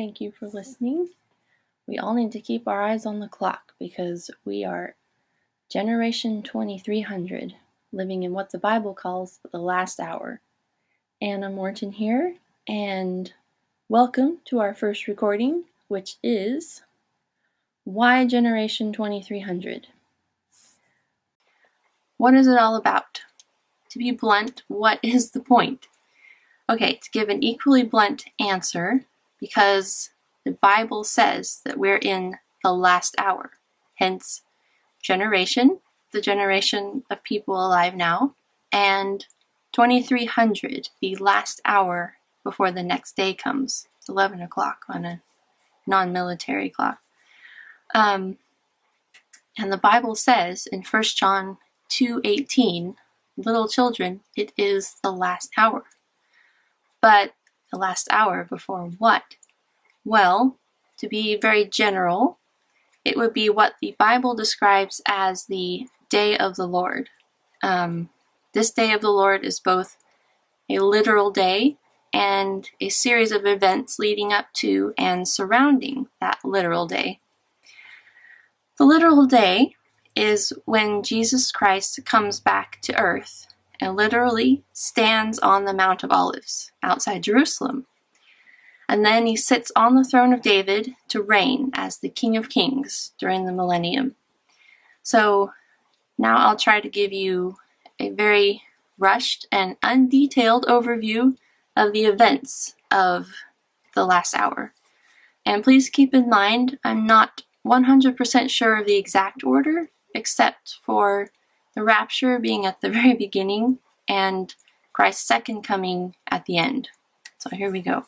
thank you for listening. We all need to keep our eyes on the clock because we are Generation 2300, living in what the Bible calls the last hour. Anna Morton here, and welcome to our first recording, which is Why Generation 2300? What is it all about? To be blunt, what is the point? Okay, to give an equally blunt answer, because the Bible says that we're in the last hour. Hence, generation, the generation of people alive now, and 2300, the last hour before the next day comes. 11 o'clock on a non military clock. Um, and the Bible says in 1 John 2:18, little children, it is the last hour. But the last hour before what? Well, to be very general, it would be what the Bible describes as the day of the Lord. Um, this day of the Lord is both a literal day and a series of events leading up to and surrounding that literal day. The literal day is when Jesus Christ comes back to earth and literally stands on the Mount of Olives outside Jerusalem. And then he sits on the throne of David to reign as the King of Kings during the millennium. So now I'll try to give you a very rushed and undetailed overview of the events of the last hour. And please keep in mind, I'm not 100% sure of the exact order, except for the rapture being at the very beginning and Christ's second coming at the end. So here we go.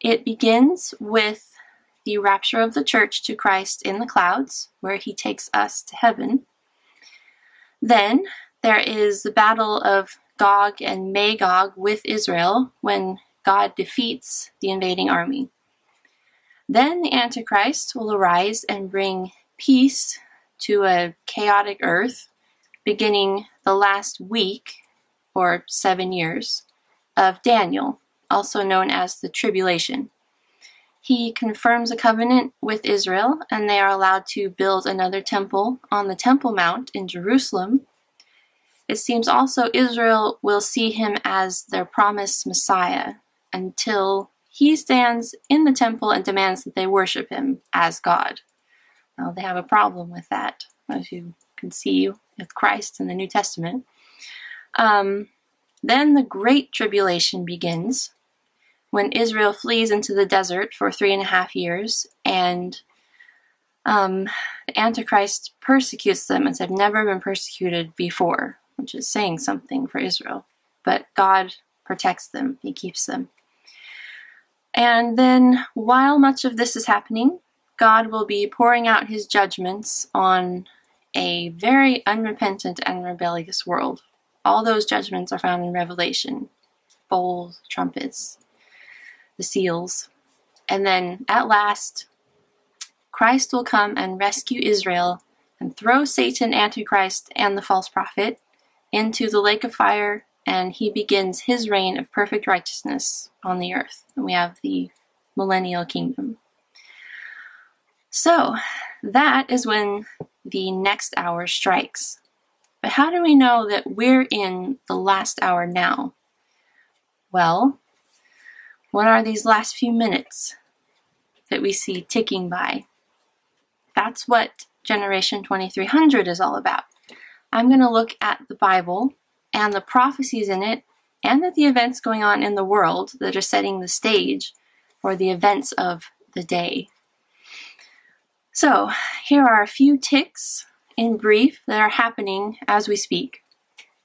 It begins with the rapture of the church to Christ in the clouds, where he takes us to heaven. Then there is the battle of Gog and Magog with Israel when God defeats the invading army. Then the Antichrist will arise and bring peace to a chaotic earth beginning the last week, or seven years, of Daniel, also known as the Tribulation. He confirms a covenant with Israel, and they are allowed to build another temple on the Temple Mount in Jerusalem. It seems also Israel will see him as their promised Messiah until he stands in the temple and demands that they worship him as God. Now, they have a problem with that, as you can see with Christ in the New Testament. Um, then the Great Tribulation begins when Israel flees into the desert for three and a half years, and um, the Antichrist persecutes them as they've never been persecuted before, which is saying something for Israel. But God protects them, He keeps them. And then, while much of this is happening, God will be pouring out His judgments on a very unrepentant and rebellious world. All those judgments are found in Revelation bowls, trumpets, the seals. And then at last, Christ will come and rescue Israel and throw Satan, Antichrist, and the false prophet into the lake of fire, and he begins his reign of perfect righteousness on the earth. And we have the millennial kingdom. So, that is when the next hour strikes. But how do we know that we're in the last hour now? Well, what are these last few minutes that we see ticking by? That's what Generation 2300 is all about. I'm going to look at the Bible and the prophecies in it and at the events going on in the world that are setting the stage for the events of the day. So, here are a few ticks in brief that are happening as we speak.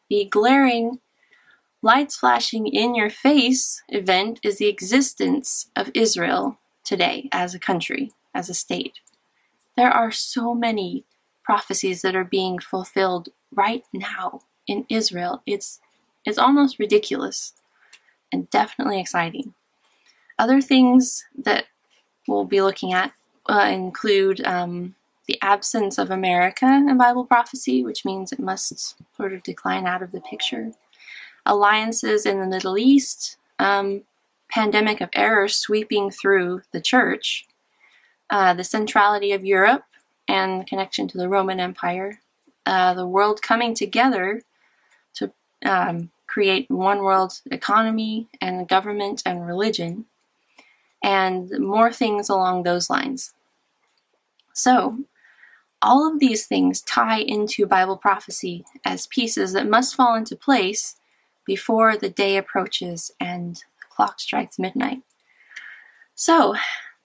The glaring lights flashing in your face event is the existence of Israel today as a country, as a state. There are so many prophecies that are being fulfilled right now in Israel. It's it's almost ridiculous and definitely exciting. Other things that we'll be looking at uh, include um, the absence of America in Bible prophecy, which means it must sort of decline out of the picture. Alliances in the Middle East, um, pandemic of error sweeping through the church, uh, the centrality of Europe and connection to the Roman Empire, uh, the world coming together to um, create one world economy and government and religion, and more things along those lines. So, all of these things tie into Bible prophecy as pieces that must fall into place before the day approaches and the clock strikes midnight. So,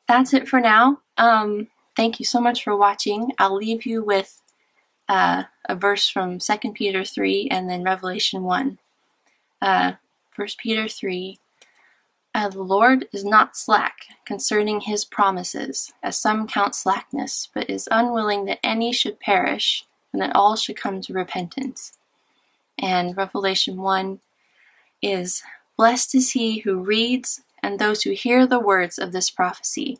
that's it for now. Um, thank you so much for watching. I'll leave you with uh, a verse from 2 Peter 3 and then Revelation 1. Uh, 1 Peter 3 uh, The Lord is not slack concerning his promises, as some count slackness, but is unwilling that any should perish, and that all should come to repentance. And Revelation 1 is Blessed is he who reads and those who hear the words of this prophecy,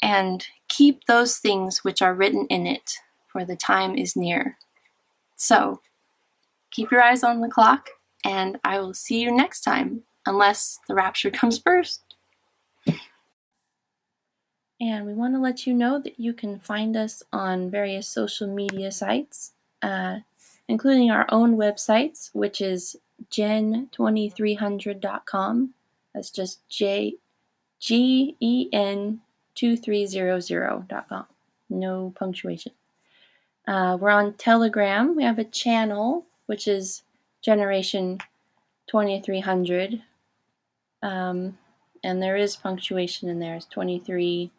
and keep those things which are written in it, for the time is near. So, keep your eyes on the clock, and I will see you next time, unless the rapture comes first. And we want to let you know that you can find us on various social media sites, uh, including our own websites, which is gen2300.com. That's just J G E N 2300.com. No punctuation. Uh, we're on Telegram. We have a channel, which is Generation 2300. Um, and there is punctuation in there. It's 23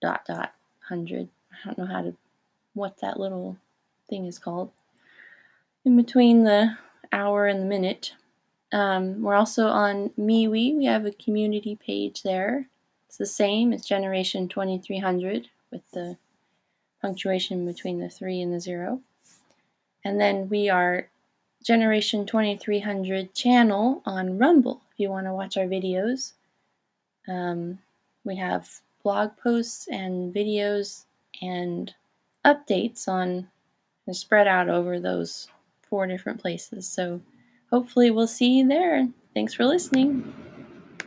dot dot hundred. I don't know how to, what that little thing is called. In between the hour and the minute. Um, we're also on MeWe. We have a community page there. It's the same as Generation 2300 with the punctuation between the 3 and the 0. And then we are Generation 2300 channel on Rumble if you want to watch our videos. Um, we have blog posts and videos and updates on spread out over those four different places. So hopefully we'll see you there. Thanks for listening.